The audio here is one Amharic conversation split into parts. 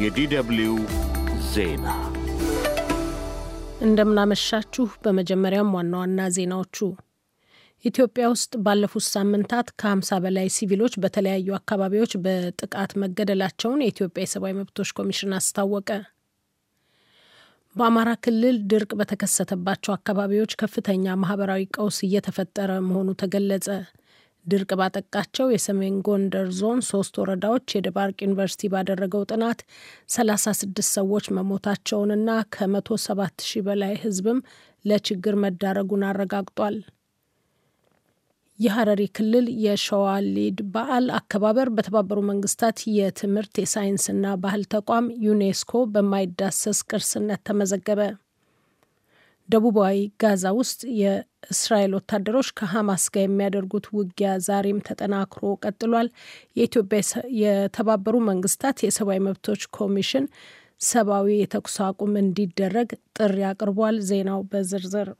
የዲደብልዩ ዜና እንደምናመሻችሁ። በመጀመሪያም ዋና ዋና ዜናዎቹ ኢትዮጵያ ውስጥ ባለፉት ሳምንታት ከ50 በላይ ሲቪሎች በተለያዩ አካባቢዎች በጥቃት መገደላቸውን የኢትዮጵያ የሰብአዊ መብቶች ኮሚሽን አስታወቀ። በአማራ ክልል ድርቅ በተከሰተባቸው አካባቢዎች ከፍተኛ ማህበራዊ ቀውስ እየተፈጠረ መሆኑ ተገለጸ። ድርቅ ባጠቃቸው የሰሜን ጎንደር ዞን ሶስት ወረዳዎች የደባርቅ ዩኒቨርሲቲ ባደረገው ጥናት 36 ሰዎች መሞታቸውንና ከ107 ሺህ በላይ ሕዝብም ለችግር መዳረጉን አረጋግጧል። የሀረሪ ክልል የሸዋሊድ በዓል አከባበር በተባበሩ መንግስታት የትምህርት የሳይንስና ባህል ተቋም ዩኔስኮ በማይዳሰስ ቅርስነት ተመዘገበ። ደቡባዊ ጋዛ ውስጥ የእስራኤል ወታደሮች ከሐማስ ጋር የሚያደርጉት ውጊያ ዛሬም ተጠናክሮ ቀጥሏል። የኢትዮጵያ የተባበሩ መንግስታት የሰብአዊ መብቶች ኮሚሽን ሰብአዊ የተኩስ አቁም እንዲደረግ ጥሪ አቅርቧል። ዜናው በዝርዝር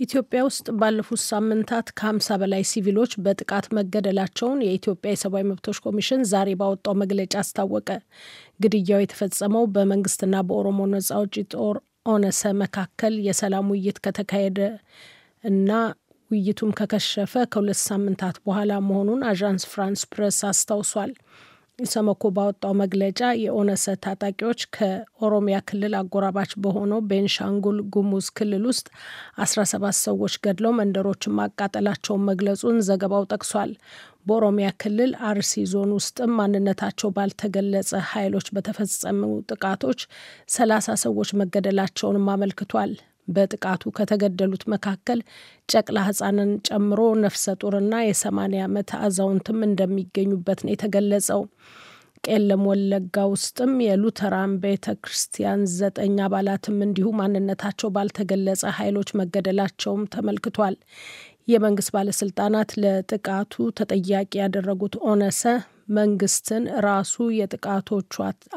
ኢትዮጵያ ውስጥ ባለፉት ሳምንታት ከ50 በላይ ሲቪሎች በጥቃት መገደላቸውን የኢትዮጵያ የሰብአዊ መብቶች ኮሚሽን ዛሬ ባወጣው መግለጫ አስታወቀ። ግድያው የተፈጸመው በመንግስትና በኦሮሞ ነጻ አውጪ ጦር ኦነሰ መካከል የሰላም ውይይት ከተካሄደ እና ውይይቱም ከከሸፈ ከሁለት ሳምንታት በኋላ መሆኑን አዣንስ ፍራንስ ፕሬስ አስታውሷል። ኢሰመኮ ባወጣው መግለጫ የኦነሰ ታጣቂዎች ከኦሮሚያ ክልል አጎራባች በሆነው ቤንሻንጉል ጉሙዝ ክልል ውስጥ 17 ሰዎች ገድለው መንደሮችን ማቃጠላቸውን መግለጹን ዘገባው ጠቅሷል። በኦሮሚያ ክልል አርሲ ዞን ውስጥም ማንነታቸው ባልተገለጸ ኃይሎች በተፈጸሙ ጥቃቶች 30 ሰዎች መገደላቸውንም አመልክቷል። በጥቃቱ ከተገደሉት መካከል ጨቅላ ሕፃንን ጨምሮ ነፍሰ ጡርና የሰማኒያ ዓመት አዛውንትም እንደሚገኙበት ነው የተገለጸው። ቄለም ወለጋ ውስጥም የሉተራን ቤተ ክርስቲያን ዘጠኝ አባላትም እንዲሁ ማንነታቸው ባልተገለጸ ኃይሎች መገደላቸውም ተመልክቷል። የመንግስት ባለስልጣናት ለጥቃቱ ተጠያቂ ያደረጉት ኦነሰ መንግስትን ራሱ የጥቃቶቹ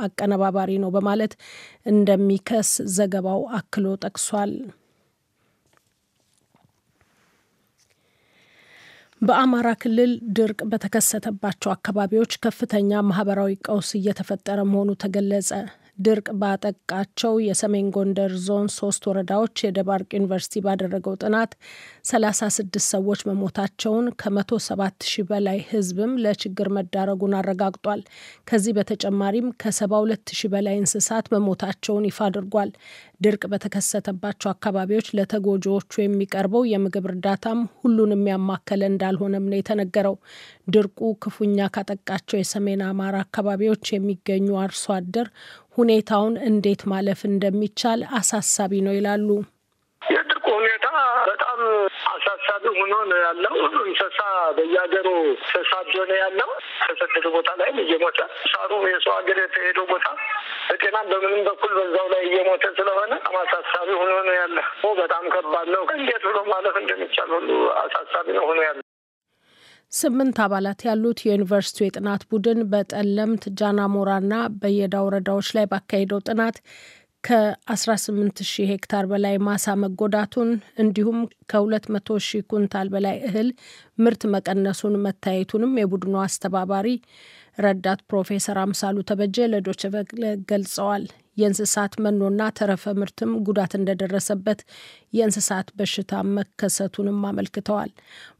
አቀነባባሪ ነው በማለት እንደሚከስ ዘገባው አክሎ ጠቅሷል። በአማራ ክልል ድርቅ በተከሰተባቸው አካባቢዎች ከፍተኛ ማህበራዊ ቀውስ እየተፈጠረ መሆኑ ተገለጸ። ድርቅ ባጠቃቸው የሰሜን ጎንደር ዞን ሶስት ወረዳዎች የደባርቅ ዩኒቨርሲቲ ባደረገው ጥናት 36 ሰዎች መሞታቸውን ከ107 ሺህ በላይ ሕዝብም ለችግር መዳረጉን አረጋግጧል። ከዚህ በተጨማሪም ከ72 ሺህ በላይ እንስሳት መሞታቸውን ይፋ አድርጓል። ድርቅ በተከሰተባቸው አካባቢዎች ለተጎጂዎቹ የሚቀርበው የምግብ እርዳታም ሁሉንም ያማከለ እንዳልሆነም ነው የተነገረው። ድርቁ ክፉኛ ካጠቃቸው የሰሜን አማራ አካባቢዎች የሚገኙ አርሶ አደር ሁኔታውን እንዴት ማለፍ እንደሚቻል አሳሳቢ ነው ይላሉ። በጣም አሳሳቢ ሆኖ ነው ያለው። እንስሳ በየሀገሩ ተሳዶ ነው ያለው። ተሰደደ ቦታ ላይ እየሞተ ሳሩ የሰው ሀገር የተሄደው ቦታ በጤናም በምንም በኩል በዛው ላይ እየሞተ ስለሆነ አሳሳቢ ሆኖ ነው ያለ። በጣም ከባድ ነው። እንዴት ብሎ ማለፍ እንደሚቻል ሁሉ አሳሳቢ ነው ሆኖ ያለ። ስምንት አባላት ያሉት የዩኒቨርሲቲው የጥናት ቡድን በጠለምት ጃናሞራና በየዳ ወረዳዎች ላይ ባካሄደው ጥናት ከ18 ሺህ ሄክታር በላይ ማሳ መጎዳቱን እንዲሁም ከ200 ሺህ ኩንታል በላይ እህል ምርት መቀነሱን መታየቱንም የቡድኑ አስተባባሪ ረዳት ፕሮፌሰር አምሳሉ ተበጀ ለዶይቼ ቬለ ገልጸዋል። የእንስሳት መኖና ተረፈ ምርትም ጉዳት እንደደረሰበት፣ የእንስሳት በሽታ መከሰቱንም አመልክተዋል።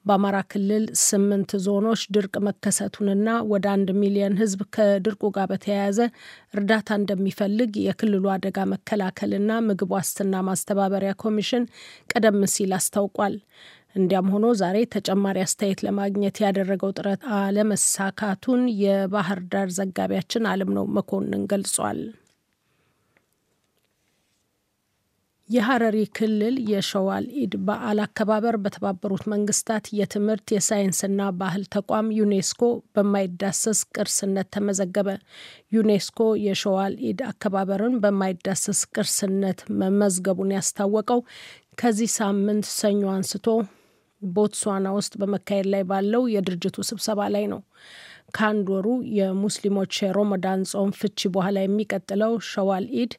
በአማራ ክልል ስምንት ዞኖች ድርቅ መከሰቱንና ወደ አንድ ሚሊዮን ሕዝብ ከድርቁ ጋር በተያያዘ እርዳታ እንደሚፈልግ የክልሉ አደጋ መከላከልና ምግብ ዋስትና ማስተባበሪያ ኮሚሽን ቀደም ሲል አስታውቋል። እንዲያም ሆኖ ዛሬ ተጨማሪ አስተያየት ለማግኘት ያደረገው ጥረት አለመሳካቱን የባህር ዳር ዘጋቢያችን አለምነው መኮንን ገልጿል። የሀረሪ ክልል የሸዋል ኢድ በዓል አከባበር በተባበሩት መንግስታት የትምህርት የሳይንስና ባህል ተቋም ዩኔስኮ በማይዳሰስ ቅርስነት ተመዘገበ። ዩኔስኮ የሸዋል ኢድ አከባበርን በማይዳሰስ ቅርስነት መመዝገቡን ያስታወቀው ከዚህ ሳምንት ሰኞ አንስቶ ቦትስዋና ውስጥ በመካሄድ ላይ ባለው የድርጅቱ ስብሰባ ላይ ነው። ከአንድ ወሩ የሙስሊሞች የሮመዳን ጾም ፍቺ በኋላ የሚቀጥለው ሸዋል ኢድ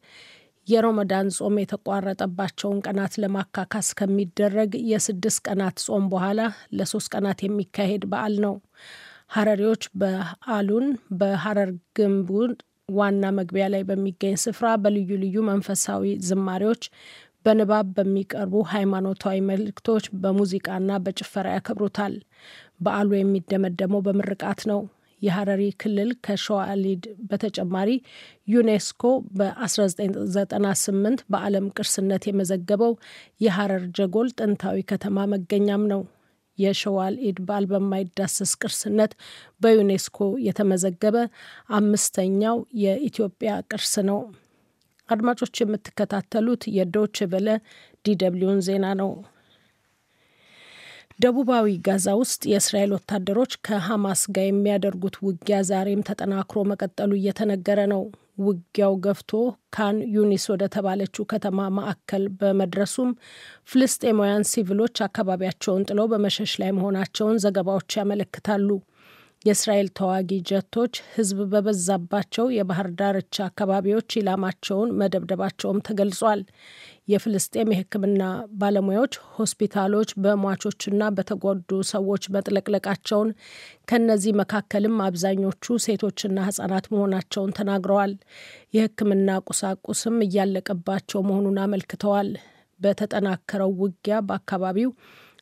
የሮመዳን ጾም የተቋረጠባቸውን ቀናት ለማካካስ ከሚደረግ የስድስት ቀናት ጾም በኋላ ለሶስት ቀናት የሚካሄድ በዓል ነው። ሀረሪዎች በዓሉን በሀረር ግንቡ ዋና መግቢያ ላይ በሚገኝ ስፍራ በልዩ ልዩ መንፈሳዊ ዝማሬዎች በንባብ በሚቀርቡ ሃይማኖታዊ መልእክቶች በሙዚቃና በጭፈራ ያከብሩታል። በዓሉ የሚደመደመው በምርቃት ነው። የሀረሪ ክልል ከሸዋሊድ በተጨማሪ ዩኔስኮ በ1998 በዓለም ቅርስነት የመዘገበው የሀረር ጀጎል ጥንታዊ ከተማ መገኛም ነው። የሸዋል ኢድ በዓል በማይዳሰስ ቅርስነት በዩኔስኮ የተመዘገበ አምስተኛው የኢትዮጵያ ቅርስ ነው። አድማጮች የምትከታተሉት የዶች ቨለ ዲደብሊውን ዜና ነው። ደቡባዊ ጋዛ ውስጥ የእስራኤል ወታደሮች ከሐማስ ጋር የሚያደርጉት ውጊያ ዛሬም ተጠናክሮ መቀጠሉ እየተነገረ ነው። ውጊያው ገፍቶ ካን ዩኒስ ወደ ተባለችው ከተማ ማዕከል በመድረሱም ፍልስጤማውያን ሲቪሎች አካባቢያቸውን ጥለው በመሸሽ ላይ መሆናቸውን ዘገባዎች ያመለክታሉ። የእስራኤል ተዋጊ ጀቶች ሕዝብ በበዛባቸው የባህር ዳርቻ አካባቢዎች ኢላማቸውን መደብደባቸውም ተገልጿል። የፍልስጤም የሕክምና ባለሙያዎች ሆስፒታሎች በሟቾችና በተጎዱ ሰዎች መጥለቅለቃቸውን ከነዚህ መካከልም አብዛኞቹ ሴቶችና ሕጻናት መሆናቸውን ተናግረዋል። የሕክምና ቁሳቁስም እያለቀባቸው መሆኑን አመልክተዋል። በተጠናከረው ውጊያ በአካባቢው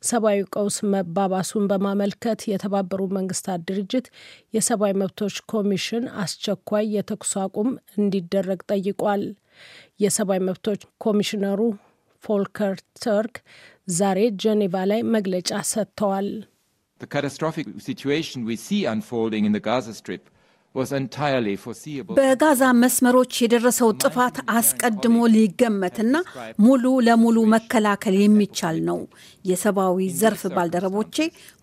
ሰብአዊ ቀውስ መባባሱን በማመልከት የተባበሩ መንግስታት ድርጅት የሰብአዊ መብቶች ኮሚሽን አስቸኳይ የተኩስ አቁም እንዲደረግ ጠይቋል። የሰብአዊ መብቶች ኮሚሽነሩ ፎልከር ተርክ ዛሬ ጄኔቫ ላይ መግለጫ ሰጥተዋል። በጋዛ መስመሮች የደረሰው ጥፋት አስቀድሞ ሊገመትና ሙሉ ለሙሉ መከላከል የሚቻል ነው። የሰብአዊ ዘርፍ ባልደረቦቼ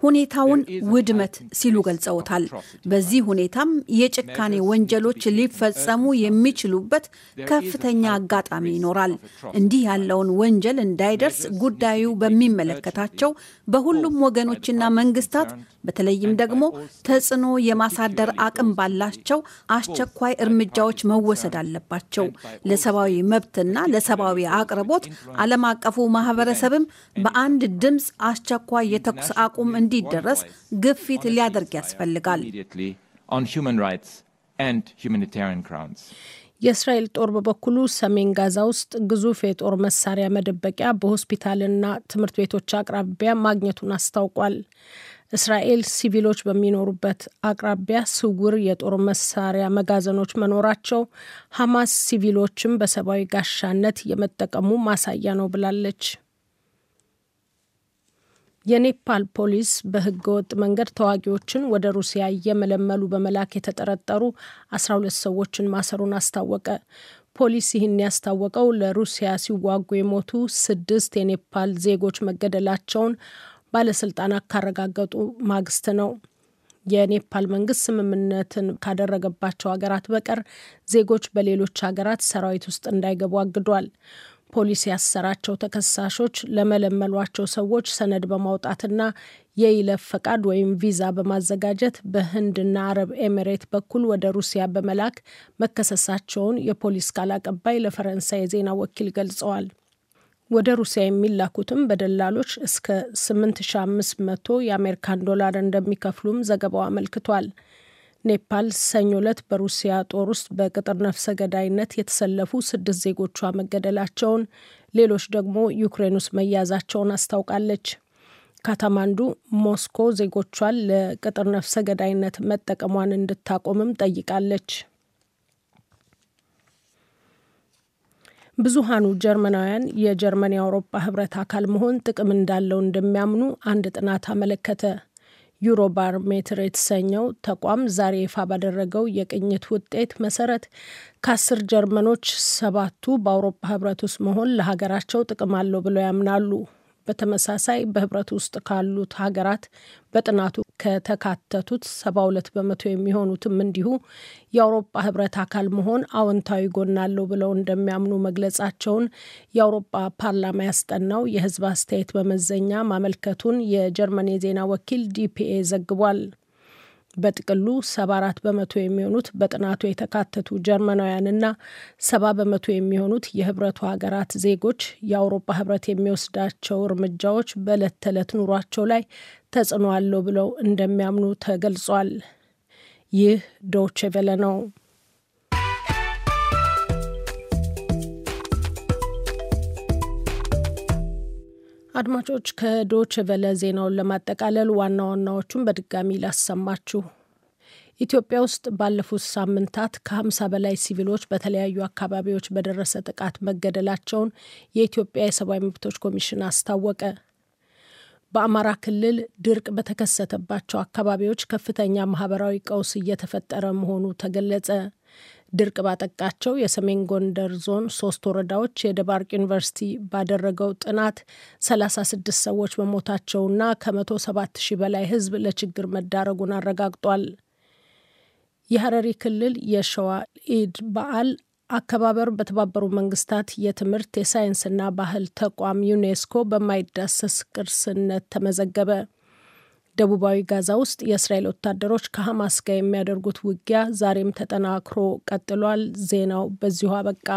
ሁኔታውን ውድመት ሲሉ ገልጸውታል። በዚህ ሁኔታም የጭካኔ ወንጀሎች ሊፈጸሙ የሚችሉበት ከፍተኛ አጋጣሚ ይኖራል። እንዲህ ያለውን ወንጀል እንዳይደርስ ጉዳዩ በሚመለከታቸው በሁሉም ወገኖችና መንግስታት በተለይም ደግሞ ተጽዕኖ የማሳደር አቅም ባላቸው አስቸኳይ እርምጃዎች መወሰድ አለባቸው። ለሰብአዊ መብትና ለሰብአዊ አቅርቦት ዓለም አቀፉ ማህበረሰብም በአንድ ድምፅ አስቸኳይ የተኩስ አቁም እንዲደረስ ግፊት ሊያደርግ ያስፈልጋል። የእስራኤል ጦር በበኩሉ ሰሜን ጋዛ ውስጥ ግዙፍ የጦር መሳሪያ መደበቂያ በሆስፒታልና ትምህርት ቤቶች አቅራቢያ ማግኘቱን አስታውቋል። እስራኤል ሲቪሎች በሚኖሩበት አቅራቢያ ስውር የጦር መሳሪያ መጋዘኖች መኖራቸው ሐማስ ሲቪሎችን በሰብአዊ ጋሻነት የመጠቀሙ ማሳያ ነው ብላለች። የኔፓል ፖሊስ በህገወጥ መንገድ ተዋጊዎችን ወደ ሩሲያ እየመለመሉ በመላክ የተጠረጠሩ 12 ሰዎችን ማሰሩን አስታወቀ። ፖሊስ ይህን ያስታወቀው ለሩሲያ ሲዋጉ የሞቱ ስድስት የኔፓል ዜጎች መገደላቸውን ባለስልጣናት ካረጋገጡ ማግስት ነው። የኔፓል መንግስት ስምምነትን ካደረገባቸው ሀገራት በቀር ዜጎች በሌሎች ሀገራት ሰራዊት ውስጥ እንዳይገቡ አግዷል። ፖሊስ ያሰራቸው ተከሳሾች ለመለመሏቸው ሰዎች ሰነድ በማውጣትና የይለፍ ፈቃድ ወይም ቪዛ በማዘጋጀት በህንድና አረብ ኤሚሬት በኩል ወደ ሩሲያ በመላክ መከሰሳቸውን የፖሊስ ቃል አቀባይ ለፈረንሳይ የዜና ወኪል ገልጸዋል። ወደ ሩሲያ የሚላኩትም በደላሎች እስከ 8500 የአሜሪካን ዶላር እንደሚከፍሉም ዘገባው አመልክቷል። ኔፓል ሰኞ ዕለት በሩሲያ ጦር ውስጥ በቅጥር ነፍሰ ገዳይነት የተሰለፉ ስድስት ዜጎቿ መገደላቸውን፣ ሌሎች ደግሞ ዩክሬን ውስጥ መያዛቸውን አስታውቃለች። ካታማንዱ ሞስኮ ዜጎቿን ለቅጥር ነፍሰ ገዳይነት መጠቀሟን እንድታቆምም ጠይቃለች። ብዙሃኑ ጀርመናውያን የጀርመን የአውሮፓ ህብረት አካል መሆን ጥቅም እንዳለው እንደሚያምኑ አንድ ጥናት አመለከተ። ዩሮባር ሜትር የተሰኘው ተቋም ዛሬ ይፋ ባደረገው የቅኝት ውጤት መሰረት ከአስር ጀርመኖች ሰባቱ በአውሮፓ ህብረት ውስጥ መሆን ለሀገራቸው ጥቅም አለው ብለው ያምናሉ። በተመሳሳይ በህብረት ውስጥ ካሉት ሀገራት በጥናቱ ከተካተቱት ሰባ ሁለት በመቶ የሚሆኑትም እንዲሁ የአውሮፓ ህብረት አካል መሆን አዎንታዊ ጎን አለው ብለው እንደሚያምኑ መግለጻቸውን የአውሮፓ ፓርላማ ያስጠናው የህዝብ አስተያየት መመዘኛ ማመልከቱን የጀርመን የዜና ወኪል ዲፒኤ ዘግቧል። በጥቅሉ ሰባ አራት በመቶ የሚሆኑት በጥናቱ የተካተቱ ጀርመናውያንና ሰባ በመቶ የሚሆኑት የህብረቱ ሀገራት ዜጎች የአውሮፓ ህብረት የሚወስዳቸው እርምጃዎች በዕለት ተዕለት ኑሯቸው ላይ ተጽዕኖ አለው ብለው እንደሚያምኑ ተገልጿል። ይህ ዶቼ ቬለ ነው። አድማጮች ከዶቼ ቬለ ዜናውን ለማጠቃለል ዋና ዋናዎቹን በድጋሚ ላሰማችሁ። ኢትዮጵያ ውስጥ ባለፉት ሳምንታት ከ50 በላይ ሲቪሎች በተለያዩ አካባቢዎች በደረሰ ጥቃት መገደላቸውን የኢትዮጵያ የሰብአዊ መብቶች ኮሚሽን አስታወቀ። በአማራ ክልል ድርቅ በተከሰተባቸው አካባቢዎች ከፍተኛ ማህበራዊ ቀውስ እየተፈጠረ መሆኑ ተገለጸ። ድርቅ ባጠቃቸው የሰሜን ጎንደር ዞን ሶስት ወረዳዎች የደባርቅ ዩኒቨርሲቲ ባደረገው ጥናት 36 ሰዎች መሞታቸውና ከ107 ሺህ በላይ ሕዝብ ለችግር መዳረጉን አረጋግጧል። የሐረሪ ክልል የሸዋ ኢድ በዓል አከባበር በተባበሩ መንግስታት የትምህርት የሳይንስና ባህል ተቋም ዩኔስኮ በማይዳሰስ ቅርስነት ተመዘገበ። ደቡባዊ ጋዛ ውስጥ የእስራኤል ወታደሮች ከሐማስ ጋር የሚያደርጉት ውጊያ ዛሬም ተጠናክሮ ቀጥሏል። ዜናው በዚሁ አበቃ።